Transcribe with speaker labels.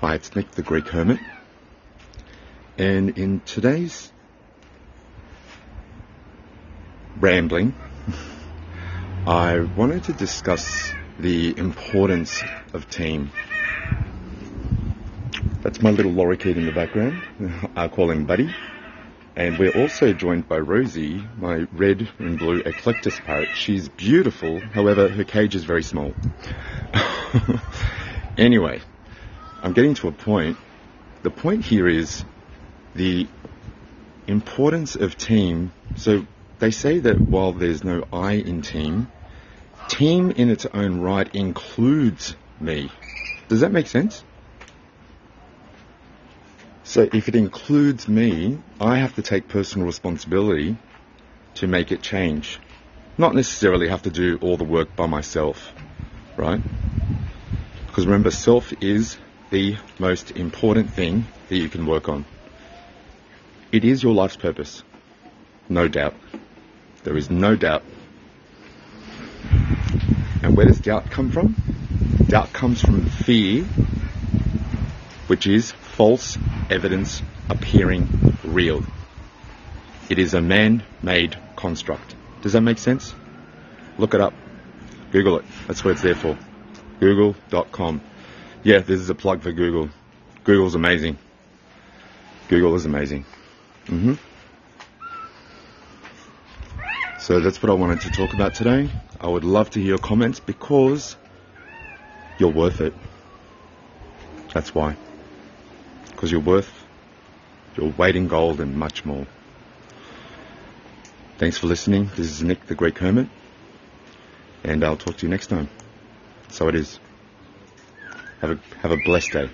Speaker 1: Hi, it's Nick the Greek Hermit. And in today's rambling, I wanted to discuss the importance of team. That's my little lorikeet in the background. I call him Buddy. And we're also joined by Rosie, my red and blue eclectus parrot. She's beautiful, however, her cage is very small. anyway, I'm getting to a point. The point here is the importance of team. So they say that while there's no I in team, team in its own right includes me. Does that make sense? So if it includes me, I have to take personal responsibility to make it change. Not necessarily have to do all the work by myself, right? Because remember, self is the most important thing that you can work on. It is your life's purpose. No doubt. There is no doubt. And where does doubt come from? Doubt comes from fear, which is false evidence appearing real. It is a man made construct. Does that make sense? Look it up. Google it. That's what it's there for. Google.com. Yeah, this is a plug for Google. Google's amazing. Google is amazing. hmm So that's what I wanted to talk about today. I would love to hear your comments because you're worth it. That's why because you're worth your weight in gold and much more. Thanks for listening. This is Nick the Greek Hermit, and I'll talk to you next time. So it is. Have a have a blessed day.